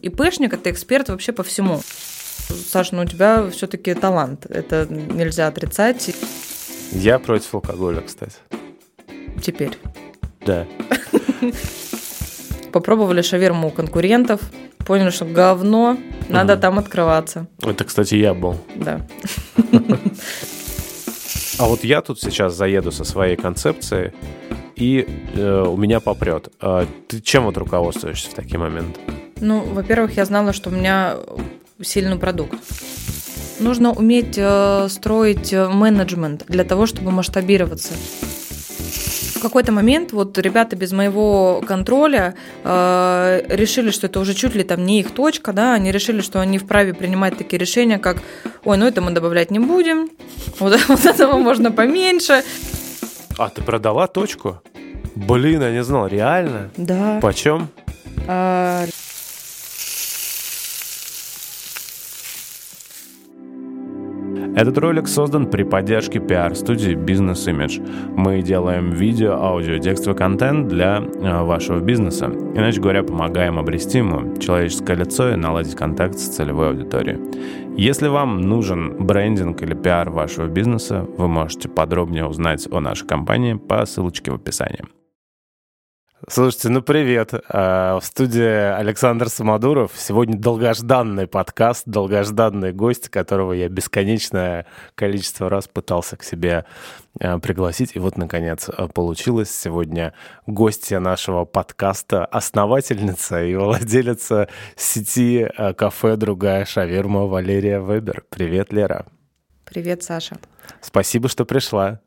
ИПшник – это эксперт вообще по всему. Саша, ну у тебя все-таки талант. Это нельзя отрицать. Я против алкоголя, кстати. Теперь. Да. Попробовали шаверму у конкурентов, поняли, что говно, надо угу. там открываться. Это, кстати, я был. Да. А вот я тут сейчас заеду со своей концепцией, и э, у меня попрет. А ты чем вот руководствуешься в такие моменты? Ну, во-первых, я знала, что у меня сильный продукт. Нужно уметь э, строить э, менеджмент для того, чтобы масштабироваться. В какой-то момент вот ребята без моего контроля э, решили, что это уже чуть ли там не их точка, да, они решили, что они вправе принимать такие решения, как, ой, ну это мы добавлять не будем, вот, вот этого можно поменьше. А ты продала точку? Блин, я не знал, реально? Да. Почем? А, Этот ролик создан при поддержке пиар-студии Business Image. Мы делаем видео, аудио, текстовый контент для э, вашего бизнеса. Иначе говоря, помогаем обрести ему человеческое лицо и наладить контакт с целевой аудиторией. Если вам нужен брендинг или пиар вашего бизнеса, вы можете подробнее узнать о нашей компании по ссылочке в описании. Слушайте, ну привет. А, в студии Александр Самодуров. Сегодня долгожданный подкаст, долгожданный гость, которого я бесконечное количество раз пытался к себе а, пригласить. И вот, наконец, а, получилось. Сегодня гостья нашего подкаста, основательница и владелица сети кафе «Другая шаверма» Валерия Вебер. Привет, Лера. Привет, Саша. Спасибо, что пришла.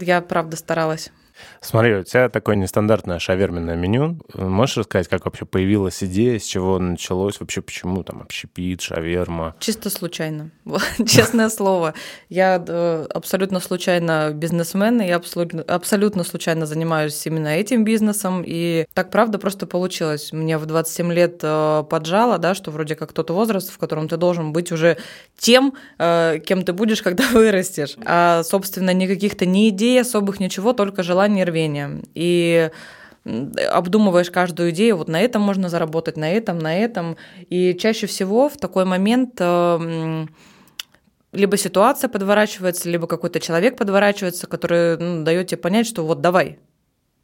Я, правда, старалась. Смотри, у тебя такое нестандартное шаверменное меню. Можешь рассказать, как вообще появилась идея, с чего началось, вообще почему там общепит, шаверма? Чисто случайно, честное слово. Я э, абсолютно случайно бизнесмен, и я абсолютно, случайно занимаюсь именно этим бизнесом, и так правда просто получилось. Мне в 27 лет э, поджало, да, что вроде как тот возраст, в котором ты должен быть уже тем, э, кем ты будешь, когда вырастешь. А, собственно, никаких-то ни идей особых, ничего, только желание рвение. И обдумываешь каждую идею, вот на этом можно заработать, на этом, на этом. И чаще всего в такой момент э, либо ситуация подворачивается, либо какой-то человек подворачивается, который ну, дает тебе понять, что вот давай,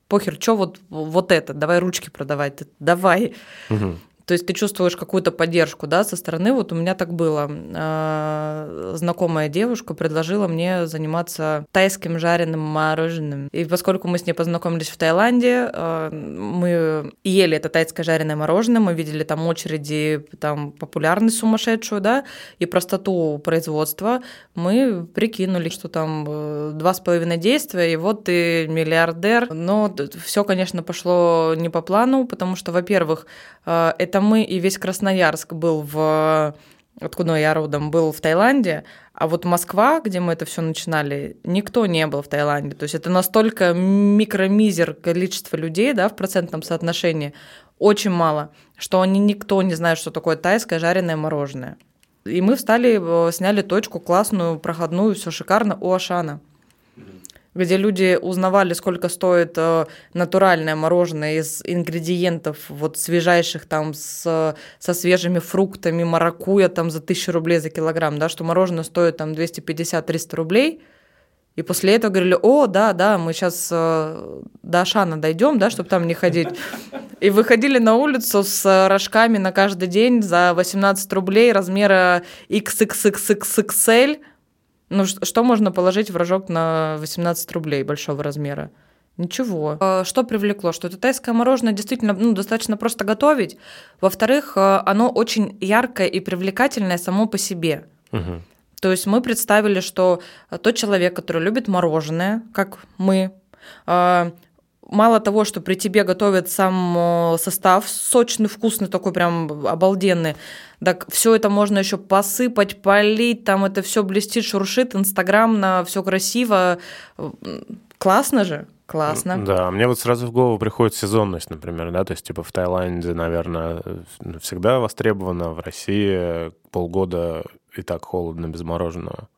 похер, что вот, вот это, давай ручки продавать, давай. Угу. То есть ты чувствуешь какую-то поддержку, да, со стороны. Вот у меня так было. А, знакомая девушка предложила мне заниматься тайским жареным мороженым. И поскольку мы с ней познакомились в Таиланде, а, мы ели это тайское жареное мороженое, мы видели там очереди, там популярность сумасшедшую, да, и простоту производства. Мы прикинули, что там э, два с половиной действия, и вот ты миллиардер. Но все, конечно, пошло не по плану, потому что, во-первых, э, это это мы и весь Красноярск был в откуда я родом, был в Таиланде, а вот Москва, где мы это все начинали, никто не был в Таиланде. То есть это настолько микромизер количество людей, да, в процентном соотношении, очень мало, что они никто не знает, что такое тайское жареное мороженое. И мы встали, э, сняли точку классную, проходную, все шикарно у Ашана где люди узнавали, сколько стоит э, натуральное мороженое из ингредиентов вот свежайших там с, со свежими фруктами, маракуя там за 1000 рублей за килограмм, да, что мороженое стоит там 250-300 рублей, и после этого говорили, о, да, да, мы сейчас э, до Ашана дойдем, да, чтобы там не ходить. И выходили на улицу с рожками на каждый день за 18 рублей размера XXXXL, ну, что можно положить в рожок на 18 рублей большого размера? Ничего. А, что привлекло? Что это тайское мороженое действительно ну, достаточно просто готовить. Во-вторых, а, оно очень яркое и привлекательное само по себе. Угу. То есть мы представили, что тот человек, который любит мороженое, как мы, а, мало того, что при тебе готовят сам э, состав сочный, вкусный, такой прям обалденный, так все это можно еще посыпать, полить, там это все блестит, шуршит, инстаграмно, все красиво. Классно же, классно. Да, мне вот сразу в голову приходит сезонность, например, да, то есть типа в Таиланде, наверное, всегда востребовано, в России полгода и так холодно без мороженого.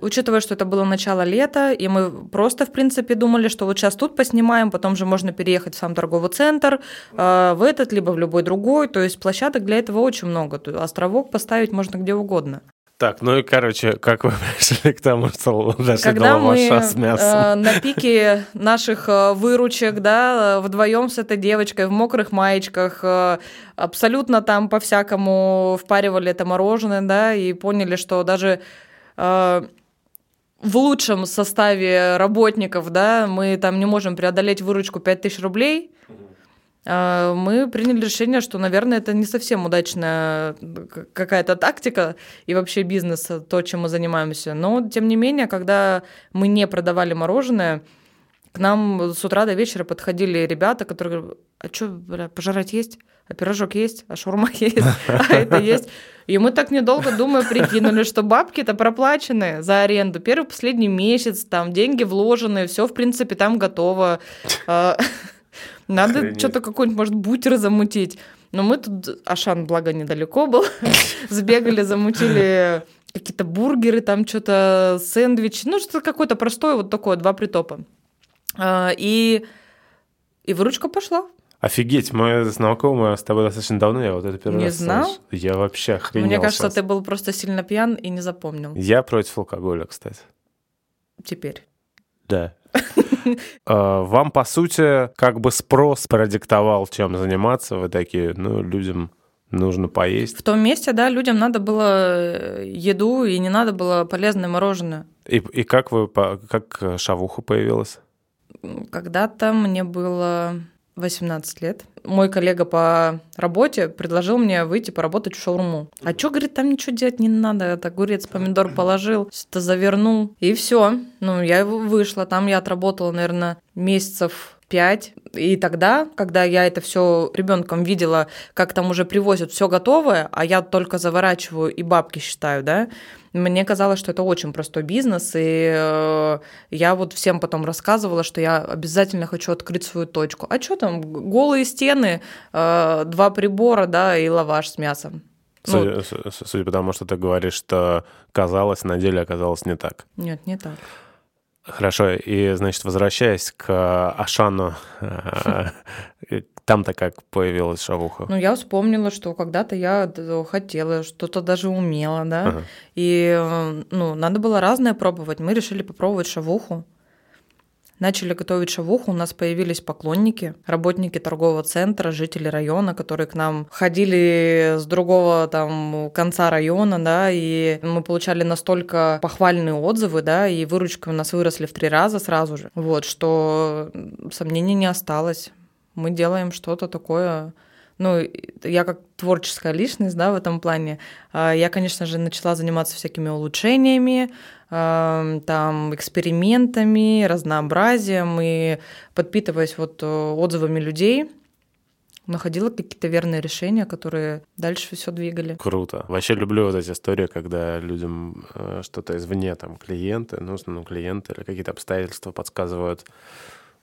Учитывая, что это было начало лета, и мы просто, в принципе, думали, что вот сейчас тут поснимаем, потом же можно переехать в сам торговый центр, э, в этот, либо в любой другой. То есть площадок для этого очень много. Островок поставить можно где угодно. Так, ну и, короче, как вы пришли к тому, что дошли Когда до лаваша с мясом? Э, на пике наших э, выручек, да, вдвоем с этой девочкой в мокрых маечках, э, абсолютно там по-всякому впаривали это мороженое, да, и поняли, что даже э, в лучшем составе работников, да, мы там не можем преодолеть выручку 5000 рублей, а, мы приняли решение, что, наверное, это не совсем удачная какая-то тактика и вообще бизнес, то, чем мы занимаемся. Но, тем не менее, когда мы не продавали мороженое, к нам с утра до вечера подходили ребята, которые говорят, а что, бля, пожрать есть? А пирожок есть? А шаурма есть? А это есть? И мы так недолго, думая, прикинули, что бабки-то проплачены за аренду. Первый, последний месяц, там деньги вложены, все, в принципе, там готово. А, надо что-то какой-нибудь, может, бутер замутить. Но мы тут, Ашан, благо, недалеко был, сбегали, замутили какие-то бургеры, там что-то сэндвичи, ну, что-то какое-то простое вот такое, два притопа. А, и, и выручка пошла. Офигеть, мы знакомы с тобой достаточно давно, я вот это первый не раз знал? слышу. Я вообще охренел Мне кажется, сейчас. ты был просто сильно пьян и не запомнил. Я против алкоголя, кстати. Теперь. Да. А, вам, по сути, как бы спрос продиктовал, чем заниматься. Вы такие, ну, людям нужно поесть. В том месте, да, людям надо было э, еду, и не надо было полезное мороженое. И, и как вы, как шавуха появилась? Когда-то мне было 18 лет. Мой коллега по работе предложил мне выйти поработать в шаурму. А что, говорит, там ничего делать не надо. Это огурец, помидор положил, что-то завернул. И все. Ну, я вышла. Там я отработала, наверное, месяцев пять. И тогда, когда я это все ребенком видела, как там уже привозят все готовое, а я только заворачиваю и бабки считаю, да, мне казалось, что это очень простой бизнес, и э, я вот всем потом рассказывала, что я обязательно хочу открыть свою точку. А что там, голые стены, э, два прибора, да, и лаваш с мясом. Судя, ну, судя по тому, что ты говоришь, что казалось, на деле оказалось не так. Нет, не так. Хорошо, и, значит, возвращаясь к Ашану, э, там-то как появилась шавуха? Ну, я вспомнила, что когда-то я хотела, что-то даже умела, да, ага. и, э, ну, надо было разное пробовать. Мы решили попробовать шавуху начали готовить шавуху, у нас появились поклонники, работники торгового центра, жители района, которые к нам ходили с другого там конца района, да, и мы получали настолько похвальные отзывы, да, и выручка у нас выросли в три раза сразу же, вот, что сомнений не осталось. Мы делаем что-то такое. Ну, я как творческая личность, да, в этом плане, а, я, конечно же, начала заниматься всякими улучшениями, там, экспериментами, разнообразием, и подпитываясь вот э, отзывами людей, находила какие-то верные решения, которые дальше все двигали. Круто. Вообще люблю вот эти истории, когда людям э, что-то извне, там, клиенты, ну, ну, клиенты или какие-то обстоятельства подсказывают,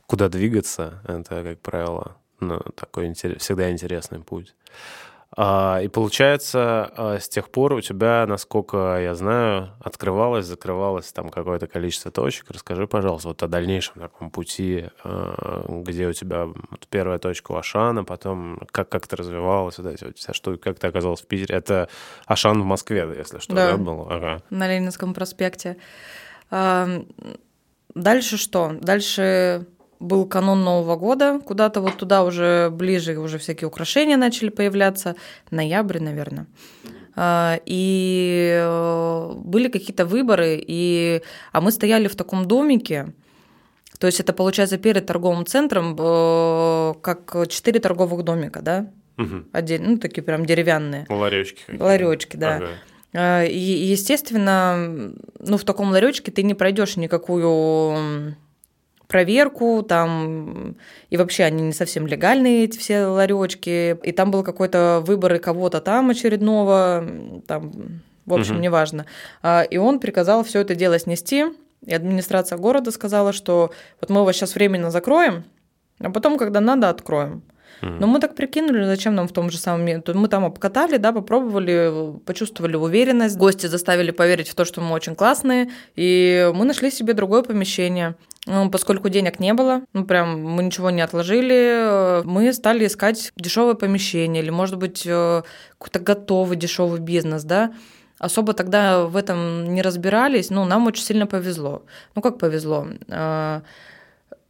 куда двигаться. Это, как правило, ну, такой интерес, всегда интересный путь. А, и получается, а, с тех пор у тебя, насколько я знаю, открывалось, закрывалось там какое-то количество точек. Расскажи, пожалуйста, вот о дальнейшем таком пути, а, где у тебя вот первая точка у Ашана, потом как, как ты развивалась, вот эти вот вся штука, как ты оказалась в Питере. Это Ашан в Москве, если что, да, да был? Ага. На Ленинском проспекте. Дальше что? Дальше был канун Нового года, куда-то вот туда уже ближе уже всякие украшения начали появляться, ноябрь, наверное. А, и э, были какие-то выборы, и... а мы стояли в таком домике, то есть это получается перед торговым центром, э, как четыре торговых домика, да? Угу. Отдельно, ну такие прям деревянные. Ларечки. Ларечки, да. Ага. А, и, естественно, ну в таком ларечке ты не пройдешь никакую проверку, там, и вообще они не совсем легальные, эти все ларечки, и там был какой-то выбор и кого-то там очередного, там, в общем, угу. неважно. А, и он приказал все это дело снести, и администрация города сказала, что вот мы его сейчас временно закроем, а потом, когда надо, откроем. Но мы так прикинули, зачем нам в том же самом... Мы там обкатали, да, попробовали, почувствовали уверенность. Гости заставили поверить в то, что мы очень классные, и мы нашли себе другое помещение. Ну, поскольку денег не было, ну, прям мы ничего не отложили, мы стали искать дешевое помещение или, может быть, э, какой-то готовый дешевый бизнес, да, особо тогда в этом не разбирались, ну, нам очень сильно повезло. Ну, как повезло?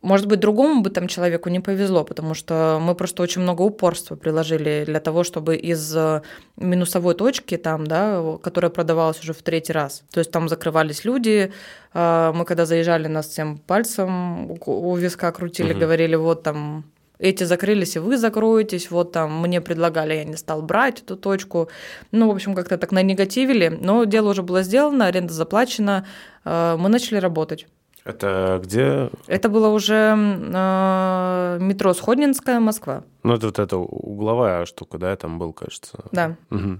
Может быть, другому бы там человеку не повезло, потому что мы просто очень много упорства приложили для того, чтобы из э, минусовой точки, там, да, которая продавалась уже в третий раз, то есть там закрывались люди, э, мы когда заезжали, нас всем пальцем у виска крутили, угу. говорили, вот там эти закрылись, и вы закроетесь, вот там мне предлагали, я не стал брать эту точку. Ну, в общем, как-то так нанегативили, но дело уже было сделано, аренда заплачена, э, мы начали работать. Это где? Это было уже э, метро Сходнинская, Москва. Ну, это вот эта угловая штука, да, там был, кажется. Да. Угу.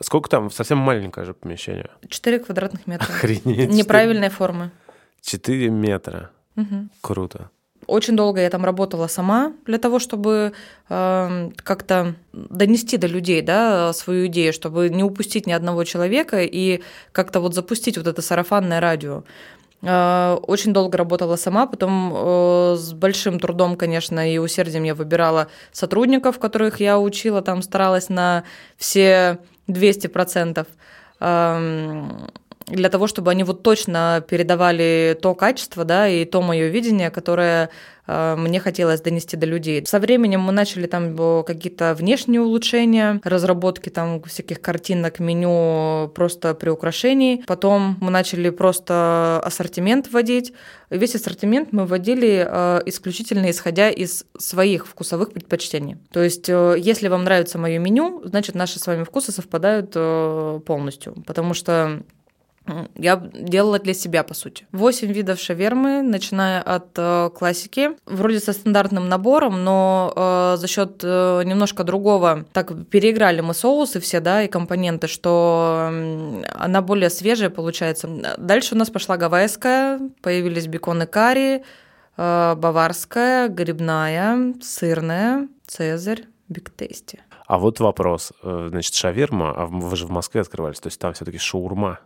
Сколько там? Совсем маленькое же помещение. Четыре квадратных метра. Охренеть. Неправильной формы. Четыре метра. Угу. Круто. Очень долго я там работала сама для того, чтобы э, как-то донести до людей да, свою идею, чтобы не упустить ни одного человека и как-то вот запустить вот это сарафанное радио. Э, очень долго работала сама, потом э, с большим трудом, конечно, и усердием я выбирала сотрудников, которых я учила, там старалась на все 200% эм, для того, чтобы они вот точно передавали то качество, да, и то мое видение, которое мне хотелось донести до людей. Со временем мы начали там какие-то внешние улучшения, разработки там всяких картинок, меню просто при украшении. Потом мы начали просто ассортимент вводить. Весь ассортимент мы вводили э, исключительно исходя из своих вкусовых предпочтений. То есть, э, если вам нравится мое меню, значит, наши с вами вкусы совпадают полностью. Потому что я делала для себя, по сути. Восемь видов шавермы, начиная от э, классики, вроде со стандартным набором, но э, за счет э, немножко другого, так переиграли мы соусы все, да, и компоненты, что э, она более свежая получается. Дальше у нас пошла гавайская, появились беконы карри, э, баварская, грибная, сырная, цезарь, бигтейсти. А вот вопрос. Э, значит, шаверма, а вы же в Москве открывались, то есть там все-таки шаурма.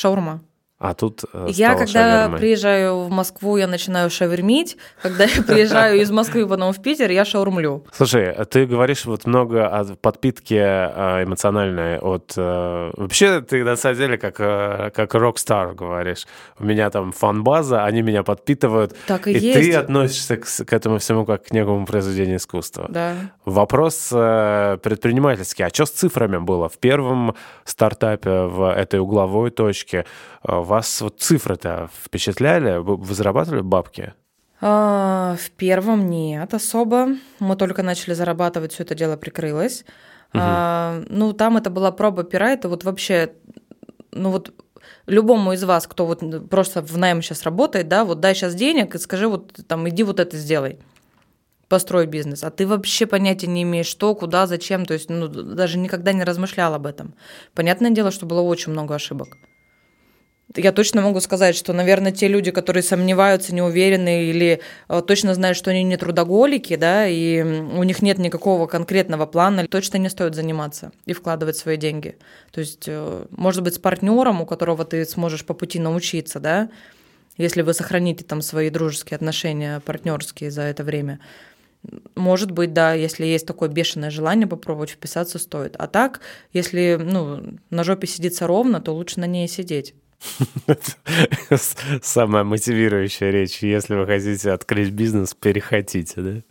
Шаурма. А тут э, Я, когда шавермой. приезжаю в Москву, я начинаю шавермить. Когда я приезжаю из Москвы потом в Питер, я шаурмлю. Слушай, а ты говоришь вот много о подпитке э, эмоциональной от... Э, вообще ты на самом деле как, как рок-стар говоришь. У меня там фан-база, они меня подпитывают. Так и, и есть. ты относишься к, к этому всему как к некому произведению искусства. Да. Вопрос предпринимательский. А что с цифрами было? В первом стартапе в этой угловой точке вас вот цифры-то впечатляли? Вы, зарабатывали бабки? А, в первом нет особо. Мы только начали зарабатывать, все это дело прикрылось. Угу. А, ну, там это была проба пера, это вот вообще, ну вот любому из вас, кто вот просто в найм сейчас работает, да, вот дай сейчас денег и скажи вот там иди вот это сделай построй бизнес, а ты вообще понятия не имеешь, что, куда, зачем, то есть ну, даже никогда не размышлял об этом. Понятное дело, что было очень много ошибок я точно могу сказать, что, наверное, те люди, которые сомневаются, не уверены или э, точно знают, что они не трудоголики, да, и у них нет никакого конкретного плана, точно не стоит заниматься и вкладывать свои деньги. То есть, э, может быть, с партнером, у которого ты сможешь по пути научиться, да, если вы сохраните там свои дружеские отношения, партнерские за это время. Может быть, да, если есть такое бешеное желание попробовать вписаться, стоит. А так, если ну, на жопе сидится ровно, то лучше на ней сидеть. Самая мотивирующая речь. Если вы хотите открыть бизнес, перехотите, да?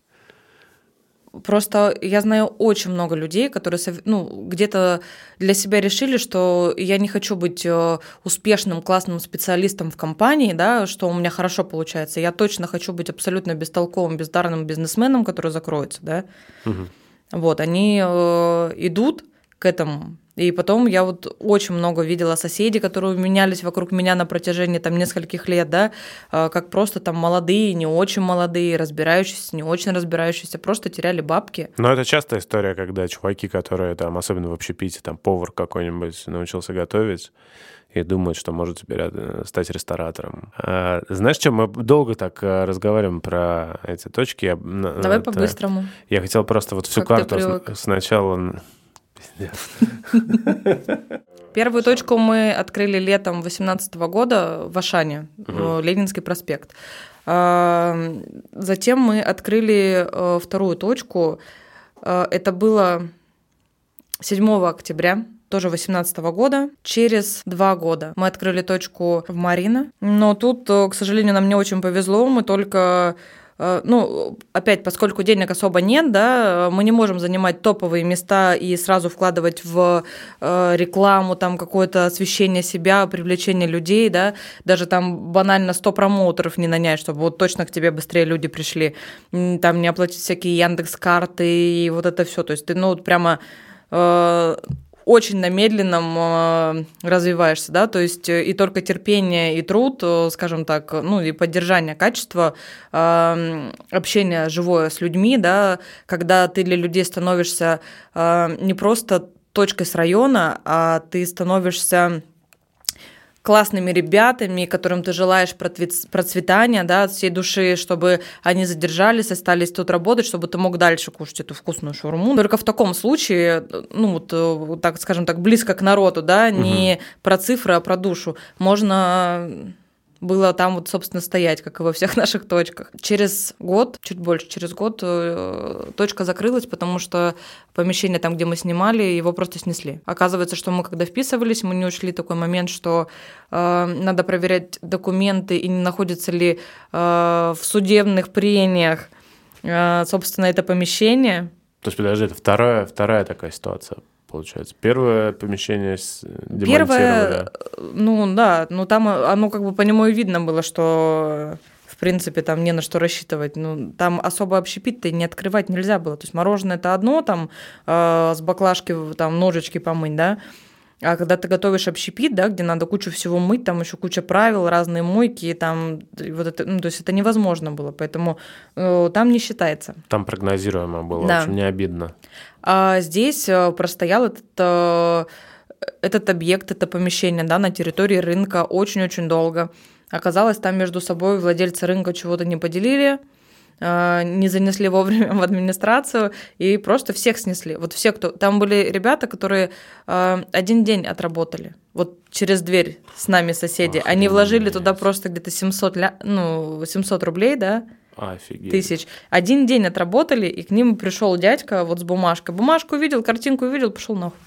Просто я знаю очень много людей, которые ну, где-то для себя решили, что я не хочу быть э, успешным, классным специалистом в компании, да, что у меня хорошо получается. Я точно хочу быть абсолютно бестолковым, бездарным бизнесменом, который закроется. Да. Угу. Вот, они э, идут к этому. И потом я вот очень много видела соседей, которые менялись вокруг меня на протяжении там нескольких лет, да, а, как просто там молодые, не очень молодые, разбирающиеся, не очень разбирающиеся, просто теряли бабки. Но это частая история, когда чуваки, которые там, особенно в общепите, там повар какой-нибудь научился готовить, и думает, что может теперь э, стать ресторатором. А, знаешь, что мы долго так э, разговариваем про эти точки. Я, Давай по-быстрому. Я хотел просто вот всю как карту сначала Первую точку мы открыли летом 2018 года в Ашане, угу. Ленинский проспект. А, затем мы открыли э, вторую точку. Э, это было 7 октября тоже 2018 года. Через два года мы открыли точку в Марина. Но тут, э, к сожалению, нам не очень повезло. Мы только Э, ну, опять, поскольку денег особо нет, да, мы не можем занимать топовые места и сразу вкладывать в э, рекламу, там, какое-то освещение себя, привлечение людей, да, даже там банально 100 промоутеров не нанять, чтобы вот точно к тебе быстрее люди пришли, там не оплатить всякие Яндекс карты и вот это все, то есть ты, ну, прямо э, очень на медленном э, развиваешься, да, то есть э, и только терпение и труд, э, скажем так, ну и поддержание качества общения живое с людьми, да, когда ты для людей становишься не просто точкой с района, а ты становишься классными ребятами, которым ты желаешь процветания, да, от всей души, чтобы они задержались, остались тут работать, чтобы ты мог дальше кушать эту вкусную шаурму. Только в таком случае, ну, вот, э, так скажем так, близко к народу, да, не угу. про цифры, а про душу, можно было там вот, собственно, стоять, как и во всех наших точках. Через год, чуть больше, через год э, точка закрылась, потому что помещение там, где мы снимали, его просто снесли. Оказывается, что мы, когда вписывались, мы не учли такой момент, что э, надо проверять документы и не находится ли э, в судебных прениях, э, собственно, это помещение. То есть, подожди, это вторая, вторая такая ситуация получается. Первое помещение Первое, ну да, ну там оно как бы по нему и видно было, что в принципе там не на что рассчитывать. Ну, там особо общепит-то не открывать нельзя было. То есть мороженое это одно, там э, с баклажки там ножички помыть, да, а когда ты готовишь общепит, да, где надо кучу всего мыть, там еще куча правил, разные мойки, там вот это, ну, то есть это невозможно было, поэтому э, там не считается. Там прогнозируемо было, да. очень не обидно. А здесь э, простоял этот э, этот объект, это помещение, да, на территории рынка очень-очень долго. Оказалось, там между собой владельцы рынка чего-то не поделили, не занесли вовремя в администрацию и просто всех снесли. Вот все, кто... Там были ребята, которые э, один день отработали. Вот через дверь с нами соседи. Охренеть. Они вложили туда просто где-то 700, ля... ну, 700 рублей, да, Офигеть. тысяч. Один день отработали, и к ним пришел дядька вот с бумажкой. Бумажку увидел, картинку увидел, пошел нахуй.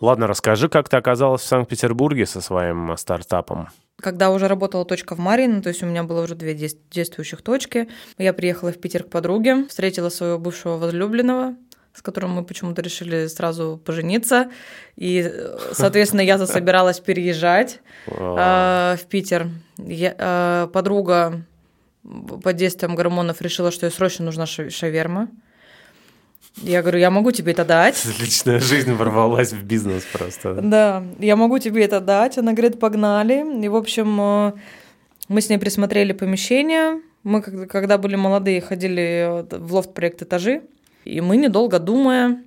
Ладно, расскажи, как ты оказалась в Санкт-Петербурге со своим стартапом. Когда уже работала точка в Марин, то есть у меня было уже две действующих точки, я приехала в Питер к подруге, встретила своего бывшего возлюбленного, с которым мы почему-то решили сразу пожениться. И, соответственно, я засобиралась переезжать э, в Питер. Э, подруга под действием гормонов решила, что ей срочно нужна шаверма. Я говорю, я могу тебе это дать. Личная жизнь ворвалась в бизнес просто. Да, я могу тебе это дать. Она говорит, погнали. И, в общем, э, мы с ней присмотрели помещение. Мы, когда были молодые, ходили в лофт-проект «Этажи». И мы, недолго думая,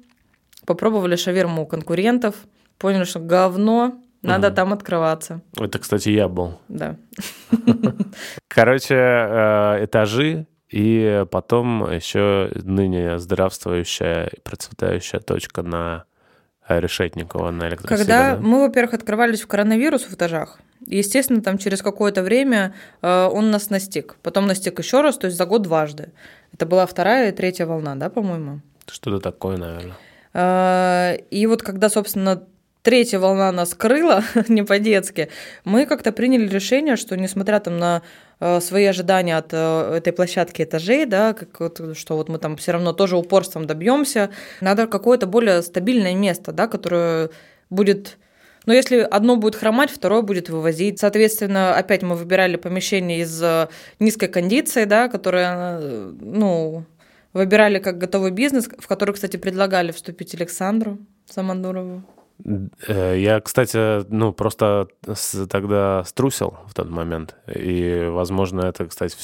попробовали шаверму у конкурентов. Поняли, что говно, надо угу. там открываться. Это, кстати, я был. Да. Короче, э, этажи и потом еще ныне здравствующая и процветающая точка на Решетникова на электросибе. Когда да? мы, во-первых, открывались в коронавирус в этажах, естественно, там через какое-то время э, он нас настиг. Потом настиг еще раз, то есть за год дважды. Это была вторая и третья волна, да, по-моему? Что-то такое, наверное. Э, и вот когда, собственно, третья волна нас крыла, не по-детски, мы как-то приняли решение, что несмотря там на э, свои ожидания от э, этой площадки этажей, да, как вот, что вот мы там все равно тоже упорством добьемся, надо какое-то более стабильное место, да, которое будет но если одно будет хромать, второе будет вывозить. Соответственно, опять мы выбирали помещение из э, низкой кондиции, да, которое, ну, выбирали как готовый бизнес, в который, кстати, предлагали вступить Александру. Самодурову. Э, я, кстати, ну, просто тогда струсил в тот момент. И, возможно, это, кстати,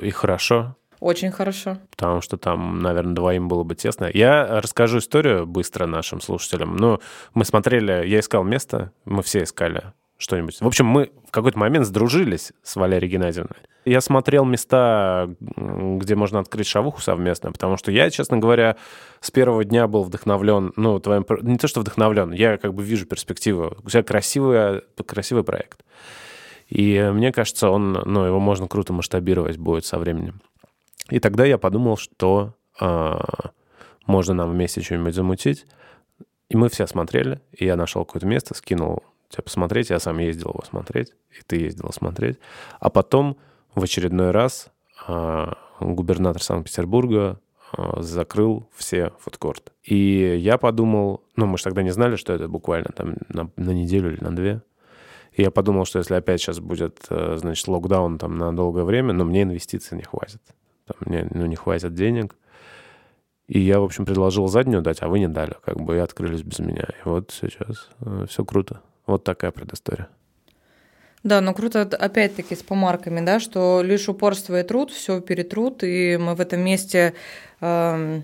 и хорошо. Очень хорошо. Потому что там, наверное, двоим было бы тесно. Я расскажу историю быстро нашим слушателям. Ну, мы смотрели, я искал место, мы все искали что-нибудь. В общем, мы в какой-то момент сдружились с Валерией Геннадьевной. Я смотрел места, где можно открыть шавуху совместно, потому что я, честно говоря, с первого дня был вдохновлен, ну, твоим, не то, что вдохновлен, я как бы вижу перспективу. У тебя красивый, красивый проект. И мне кажется, он, ну, его можно круто масштабировать будет со временем. И тогда я подумал, что э, можно нам вместе что-нибудь замутить. И мы все смотрели, и я нашел какое-то место, скинул тебя посмотреть, я сам ездил его смотреть, и ты ездила смотреть. А потом в очередной раз э, губернатор Санкт-Петербурга э, закрыл все фудкорты. И я подумал, ну, мы же тогда не знали, что это буквально там на, на неделю или на две. И я подумал, что если опять сейчас будет, э, значит, локдаун там на долгое время, но мне инвестиций не хватит. Там, мне ну, не хватит денег. И я, в общем, предложил заднюю дать, а вы не дали. Как бы и открылись без меня. И вот сейчас э, все круто. Вот такая предыстория. Да, но круто опять-таки с помарками, да, что лишь упорство и труд, все перетрут, и мы в этом месте, э,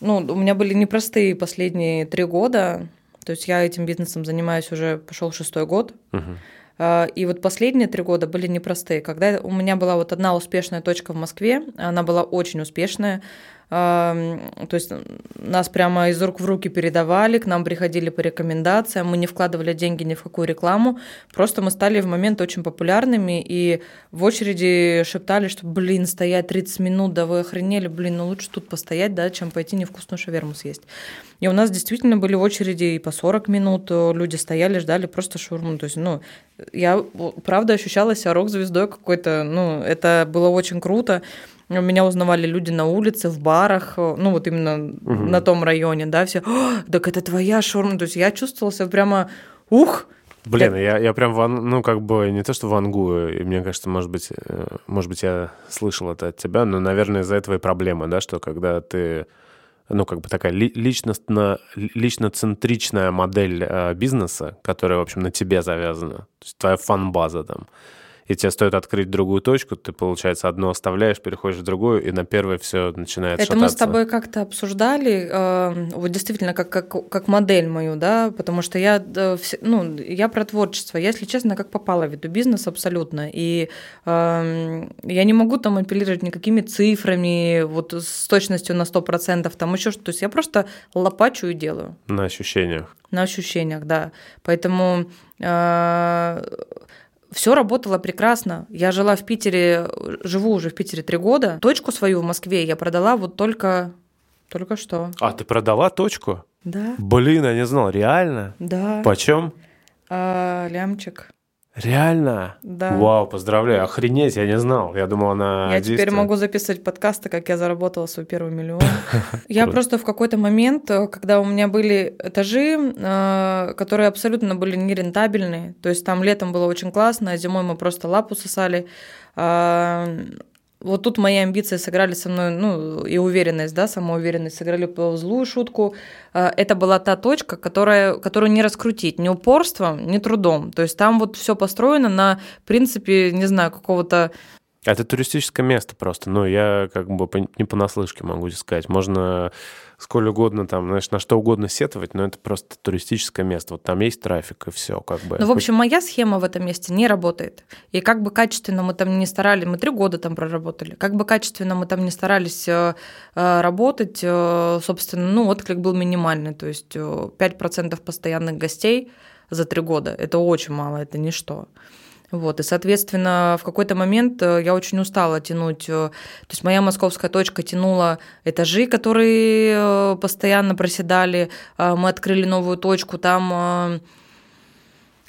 ну, у меня были непростые последние три года, то есть я этим бизнесом занимаюсь уже, пошел шестой год, uh-huh. и вот последние три года были непростые. Когда у меня была вот одна успешная точка в Москве, она была очень успешная, то есть нас прямо из рук в руки передавали, к нам приходили по рекомендациям, мы не вкладывали деньги ни в какую рекламу, просто мы стали в момент очень популярными и в очереди шептали, что, блин, стоять 30 минут, да вы охренели, блин, ну лучше тут постоять, да, чем пойти невкусную шаверму съесть. И у нас действительно были в очереди и по 40 минут, э, люди стояли, ждали просто шаурму. То есть, ну, я правда ощущала себя рок-звездой какой-то, ну, это было очень круто. Меня узнавали люди на улице, в барах, ну вот именно угу. на том районе, да, все, так это твоя шаурма. То есть я чувствовала себя прямо, ух, Блин, я, я прям, ван, ну, как бы, не то, что вангую, и мне кажется, может быть, э, может быть, я слышал это от тебя, но, наверное, из-за этого и проблема, да, что когда ты, ну, как бы такая личностно, лично-центричная модель э, бизнеса, которая, в общем, на тебе завязана, то есть твоя фан-база там, и тебе стоит открыть другую точку, ты, получается, одну оставляешь, переходишь в другую, и на первой все начинает Это шататься. мы с тобой как-то обсуждали, э, вот действительно, как, как, как модель мою, да, потому что я, ну, я про творчество, я, если честно, как попала в эту бизнес абсолютно, и э, я не могу там апеллировать никакими цифрами, вот с точностью на 100%, там еще что-то, то есть я просто лопачу и делаю. На ощущениях. На ощущениях, да. Поэтому э, все работало прекрасно. Я жила в Питере, живу уже в Питере три года. Точку свою в Москве я продала вот только, только что. А, ты продала точку? Да. Блин, я не знал, реально? Да. Почем? А, лямчик. Реально? Да. Вау, поздравляю. Охренеть, я не знал. Я думал, она Я теперь могу записывать подкасты, как я заработала свой первый миллион. Я просто в какой-то момент, э, когда у меня были этажи, э, которые абсолютно были нерентабельные, то есть там летом было очень классно, а зимой мы просто лапу сосали, а, вот тут мои амбиции сыграли со мной, ну, и уверенность, да, самоуверенность сыграли по злую шутку. А, это была та точка, которая, которую не раскрутить ни упорством, ни трудом. То есть там вот все построено на принципе, не знаю, какого-то это туристическое место просто. Ну, я как бы не понаслышке могу сказать. Можно сколь угодно там, знаешь, на что угодно сетовать, но это просто туристическое место. Вот там есть трафик и все, как бы. Ну, в общем, моя схема в этом месте не работает. И как бы качественно мы там не старались, мы три года там проработали, как бы качественно мы там не старались э, э, работать, э, собственно, ну, отклик был минимальный. То есть 5% постоянных гостей за три года – это очень мало, это ничто. Вот, и, соответственно, в какой-то момент э, я очень устала тянуть. Э, то есть моя московская точка тянула этажи, которые э, постоянно проседали. Мы открыли новую точку, там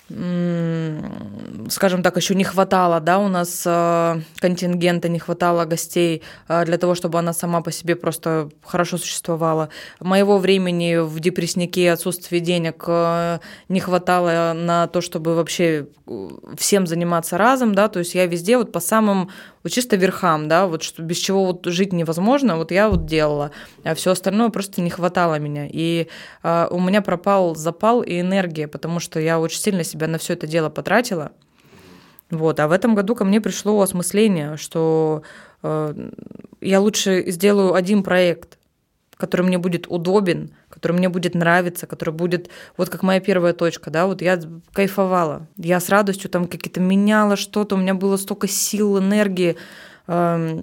скажем так, еще не хватало, да, у нас э, контингента, не хватало гостей э, для того, чтобы она сама по себе просто хорошо существовала. Моего времени в депресснике, отсутствие денег э, не хватало на то, чтобы вообще всем заниматься разом, да, то есть я везде вот по самым вот чисто верхам, да, вот что без чего вот жить невозможно, вот я вот делала, а все остальное просто не хватало меня. И э, у меня пропал запал и энергия, потому что я очень сильно себя на все это дело потратила. Вот, а в этом году ко мне пришло осмысление, что э, я лучше сделаю один проект, который мне будет удобен, который мне будет нравиться, который будет, вот как моя первая точка, да, вот я кайфовала, я с радостью там какие-то меняла что-то, у меня было столько сил, энергии, э,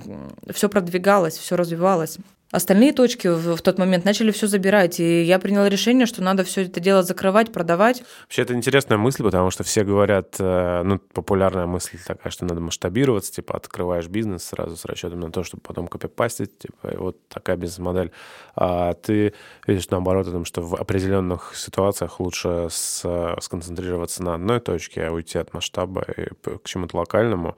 все продвигалось, все развивалось. Остальные точки в, в тот момент начали все забирать, и я приняла решение, что надо все это дело закрывать, продавать. Вообще это интересная мысль, потому что все говорят, э, ну, популярная мысль такая, что надо масштабироваться, типа открываешь бизнес сразу с расчетом на то, чтобы потом копипастить, типа, и вот такая бизнес-модель. А ты видишь наоборот, о том, что в определенных ситуациях лучше с, сконцентрироваться на одной точке, а уйти от масштаба и к чему-то локальному.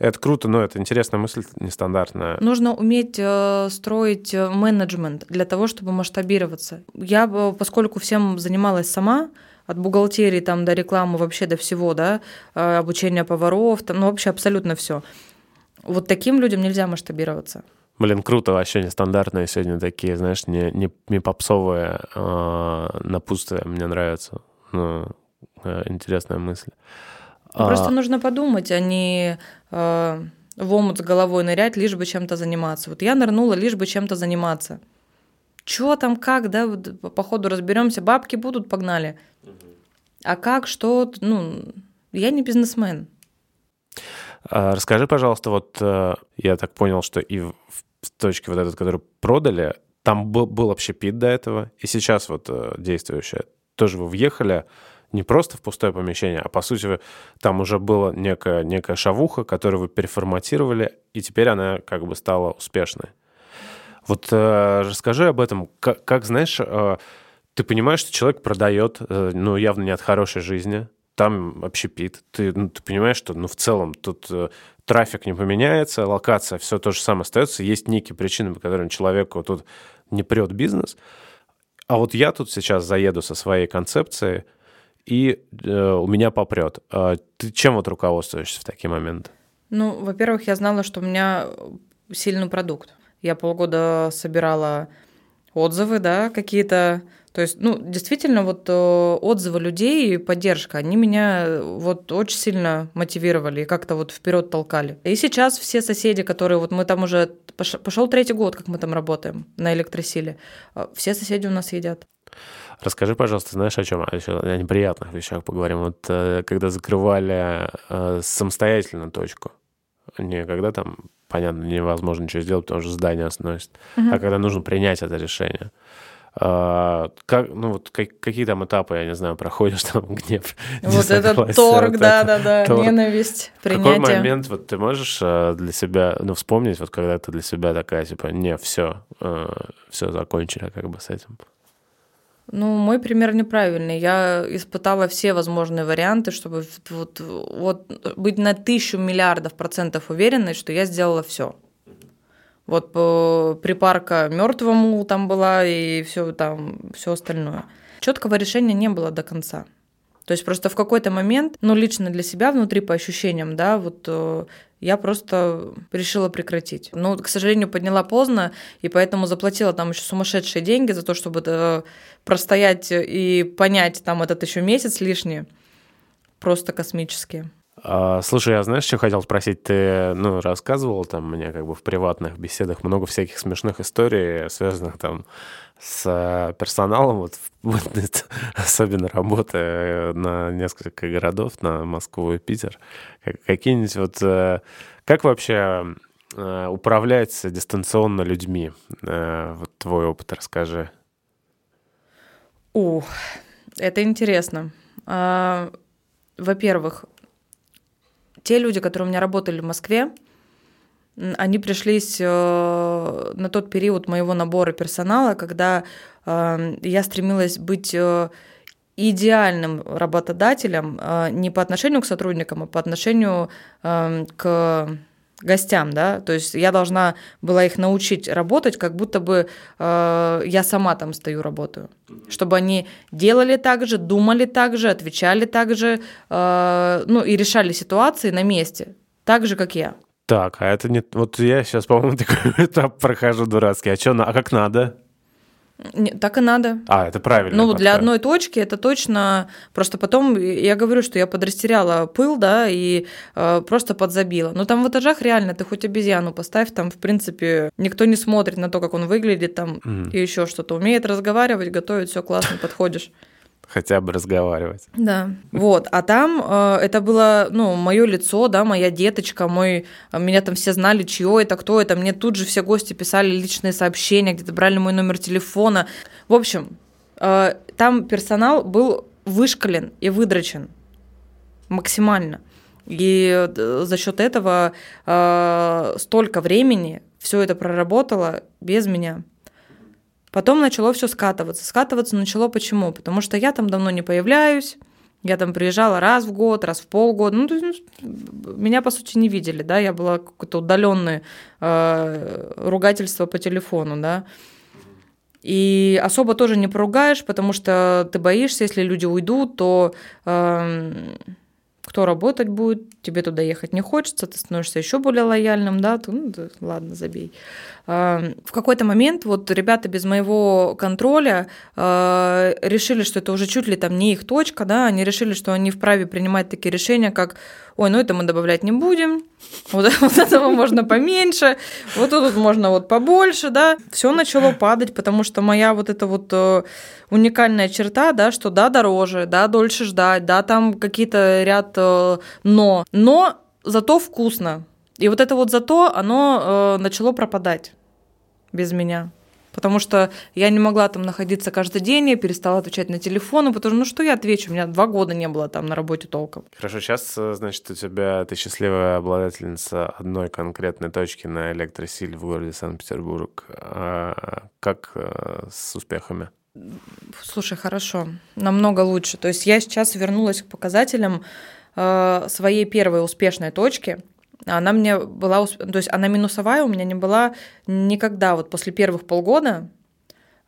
Это круто, но это интересная мысль, нестандартная. Нужно уметь э, строить э, менеджмент для того, чтобы масштабироваться. Я, поскольку всем занималась сама, от бухгалтерии там до рекламы вообще до всего, да, э, обучения поваров, там, ну вообще абсолютно все. Вот таким людям нельзя масштабироваться. Блин, круто, вообще нестандартные сегодня такие, знаешь, не, не, не попсовые э, напутствия, мне нравятся. Ну, э, интересная мысль. Ну, просто а... нужно подумать, а не э, в омут с головой нырять, лишь бы чем-то заниматься. Вот я нырнула, лишь бы чем-то заниматься. Чё там, как, да, по ходу разберемся, бабки будут, погнали. А как, что, ну, я не бизнесмен. А, расскажи, пожалуйста, вот э, я так понял, что и в точке вот этот, который продали, там был, был общепит до этого, и сейчас вот э, действующая. Тоже вы въехали, не просто в пустое помещение, а по сути там уже была некая, некая шавуха, которую вы переформатировали, и теперь она как бы стала успешной. Вот э, расскажи об этом. Как, как знаешь, э, ты понимаешь, что человек продает, э, ну, явно не от хорошей жизни, там общепит. Ты, ну, ты понимаешь, что ну, в целом тут э, трафик не поменяется, локация, все то же самое остается. Есть некие причины, по которым человеку тут не прет бизнес. А вот я тут сейчас заеду со своей концепцией – и э, у меня попрет. Э, ты чем вот руководствуешься в такие моменты? Ну, во-первых, я знала, что у меня сильный продукт. Я полгода собирала отзывы, да, какие-то. То есть, ну, действительно, вот э, отзывы людей и поддержка, они меня э, вот очень сильно мотивировали и как-то вот вперед толкали. И сейчас все соседи, которые вот мы там уже пошел третий год, как мы там работаем на электросиле, э, все соседи у нас едят. Расскажи, пожалуйста, знаешь, о чем? Еще о неприятных вещах поговорим. Вот э, когда закрывали э, самостоятельно точку, не когда там, понятно, невозможно ничего сделать, потому что здание сносит, угу. а когда нужно принять это решение. А, как, ну вот как, какие там этапы, я не знаю, проходишь там гнев. Вот этот торг, да, да, да, ненависть, принятие. Какой момент вот ты можешь э, для себя, ну вспомнить, вот когда ты для себя такая типа, не, все, все закончили как бы с этим. Ну, мой пример неправильный. Я испытала все возможные варианты, чтобы вот, вот быть на тысячу миллиардов процентов уверенной, что я сделала все. Вот припарка мертвому там была и все там, все остальное. Четкого решения не было до конца. То есть просто в какой-то момент, ну, лично для себя внутри по ощущениям, да, вот э, я просто решила прекратить. Но, к сожалению, подняла поздно, и поэтому заплатила там еще сумасшедшие деньги за то, чтобы это простоять и понять там этот еще месяц лишний. Просто космические. А, слушай, я знаешь, что хотел спросить? Ты, ну, рассказывал там мне как бы в приватных беседах много всяких смешных историй, связанных там с э, персоналом, вот, особенно работая на несколько городов, на Москву и Питер. Какие-нибудь вот... Э, как вообще э, управлять дистанционно людьми? Вот твой опыт расскажи. Ух, это интересно. А, во-первых, те люди, которые у меня работали в Москве, они пришлись э, на тот период моего набора персонала, когда э, я стремилась быть э, идеальным работодателем не по отношению к сотрудникам, а по отношению к гостям, да, то есть я должна была их научить работать, как будто бы э, я сама там стою, работаю, чтобы они делали так же, думали так же, отвечали так же, э, ну и решали ситуации на месте, так же, как я. Так, а это не... Вот я сейчас, по-моему, такой этап прохожу дурацкий. А что, а как надо? Не, так и надо. А, это правильно. Ну, для одной точки это точно. Просто потом я говорю, что я подрастеряла пыл, да, и э, просто подзабила. Но там в этажах реально ты хоть обезьяну поставь, там, в принципе, никто не смотрит на то, как он выглядит, там, mm. и еще что-то. Умеет разговаривать, готовить, все классно, подходишь хотя бы разговаривать. Да. Вот. А там э, это было, ну, мое лицо, да, моя деточка, мой, меня там все знали, чье это, кто это. Мне тут же все гости писали личные сообщения, где-то брали мой номер телефона. В общем, э, там персонал был вышкален и выдрачен максимально. И э, за счет этого э, столько времени все это проработало без меня. Потом начало все скатываться. Скатываться начало почему? Потому что я там давно не появляюсь, я там приезжала раз в год, раз в полгода. Ну, то есть, ну, меня, по сути, не видели, да, я была какое-то удаленное э, ругательство по телефону, да. И особо тоже не поругаешь, потому что ты боишься, если люди уйдут, то э, кто работать будет, тебе туда ехать не хочется, ты становишься еще более лояльным, да, то, ну, да, ладно, забей. В какой-то момент вот ребята без моего контроля а, решили, что это уже чуть ли там не их точка, да, они решили, что они вправе принимать такие решения, как ой, ну это мы добавлять не будем, вот, вот этого можно поменьше, вот тут можно вот побольше, да. Все начало падать, потому что моя вот эта вот э, уникальная черта, да, что да, дороже, да, дольше ждать, да, там какие-то ряд э, но, но зато вкусно. И вот это вот зато, оно э, начало пропадать без меня. Потому что я не могла там находиться каждый день, я перестала отвечать на телефоны, потому что, ну что я отвечу, у меня два года не было там на работе толком. Хорошо, сейчас, э, значит, у тебя, ты счастливая обладательница одной конкретной точки на электросиле в городе Санкт-Петербург. А как э, с успехами? Слушай, хорошо, намного лучше. То есть я сейчас вернулась к показателям э, своей первой успешной точки – она мне была, то есть она минусовая у меня не была никогда. Вот после первых полгода,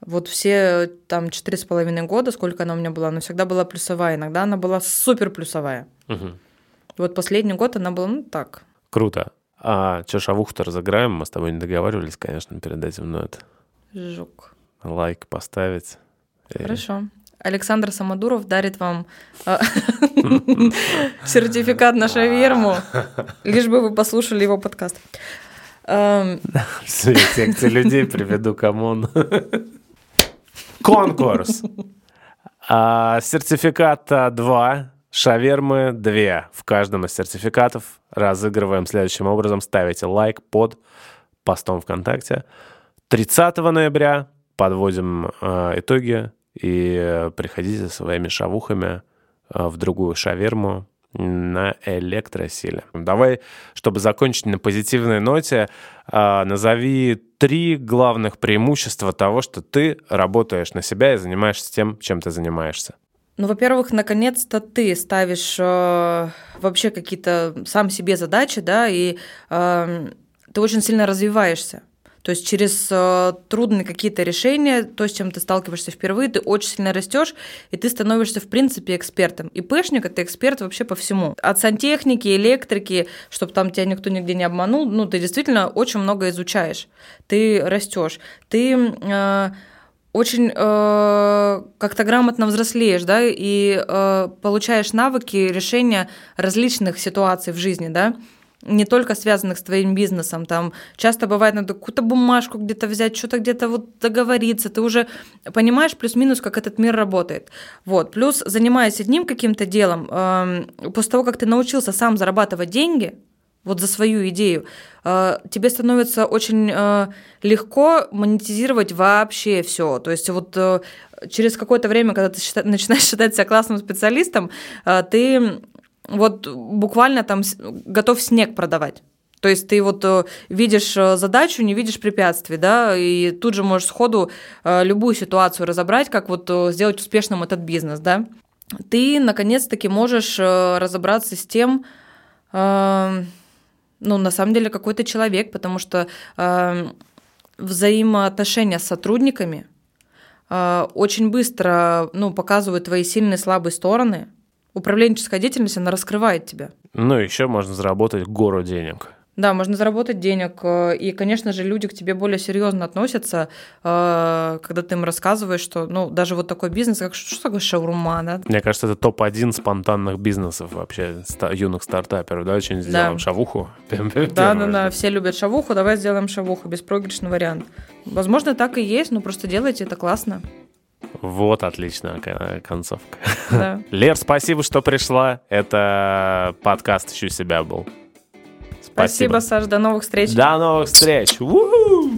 вот все там четыре с половиной года, сколько она у меня была, она всегда была плюсовая. Иногда она была супер плюсовая. Угу. Вот последний год она была, ну так. Круто. А что, шавуху-то разыграем? Мы с тобой не договаривались, конечно, перед этим, но это... Жук. Лайк поставить. Хорошо. Александр Самодуров дарит вам а, сертификат на шаверму, лишь бы вы послушали его подкаст. Секции людей приведу, come on. Конкурс. А, сертификата 2, шавермы 2. В каждом из сертификатов разыгрываем следующим образом. Ставите лайк под постом ВКонтакте. 30 ноября подводим э, итоги и приходите со своими шавухами э, в другую шаверму на электросиле. Давай, чтобы закончить на позитивной ноте, э, назови три главных преимущества того, что ты работаешь на себя и занимаешься тем, чем ты занимаешься. Ну, во-первых, наконец-то ты ставишь э, вообще какие-то сам себе задачи, да, и э, ты очень сильно развиваешься. То есть через э, трудные какие-то решения, то, с чем ты сталкиваешься впервые, ты очень сильно растешь, и ты становишься, в принципе, экспертом. И пэшник – это эксперт вообще по всему. От сантехники, электрики, чтобы там тебя никто нигде не обманул, ну, ты действительно очень много изучаешь. Ты растешь. Ты э, очень э, как-то грамотно взрослеешь, да, и э, получаешь навыки решения различных ситуаций в жизни, да не только связанных с твоим бизнесом. Там часто бывает, надо какую-то бумажку где-то взять, что-то где-то вот договориться. Ты уже понимаешь плюс-минус, как этот мир работает. Вот. Плюс, занимаясь одним каким-то делом, э, после того, как ты научился сам зарабатывать деньги, вот за свою идею, э, тебе становится очень э, легко монетизировать вообще все. То есть вот э, через какое-то время, когда ты счита- начинаешь считать себя классным специалистом, э, ты вот буквально там готов снег продавать. То есть ты вот э, видишь э, задачу, не видишь препятствий, да, и тут же можешь сходу э, любую ситуацию разобрать, как вот сделать успешным этот бизнес, да. Ты, наконец-таки, можешь разобраться с тем, ну, на самом деле, какой то человек, потому что взаимоотношения с сотрудниками очень быстро, ну, показывают твои сильные и слабые стороны – управленческая деятельность, она раскрывает тебя. Ну, еще можно заработать гору денег. Да, можно заработать денег. э, И, конечно же, люди к тебе более серьезно относятся, э, когда ты им рассказываешь, что, ну, даже вот такой бизнес, как что что такое шаурма, да? Мне кажется, это топ-1 спонтанных бизнесов вообще, юных стартаперов, да? Что-нибудь Да. сделаем, шавуху? Да, да, да, все любят шавуху, давай сделаем шавуху, беспроигрышный вариант. Возможно, так и есть, но просто делайте это классно. Вот отличная ко- концовка. Да. Лер, спасибо, что пришла. Это подкаст «Ищу себя» был. Спасибо, Саш, до новых встреч. До новых встреч. У-ху!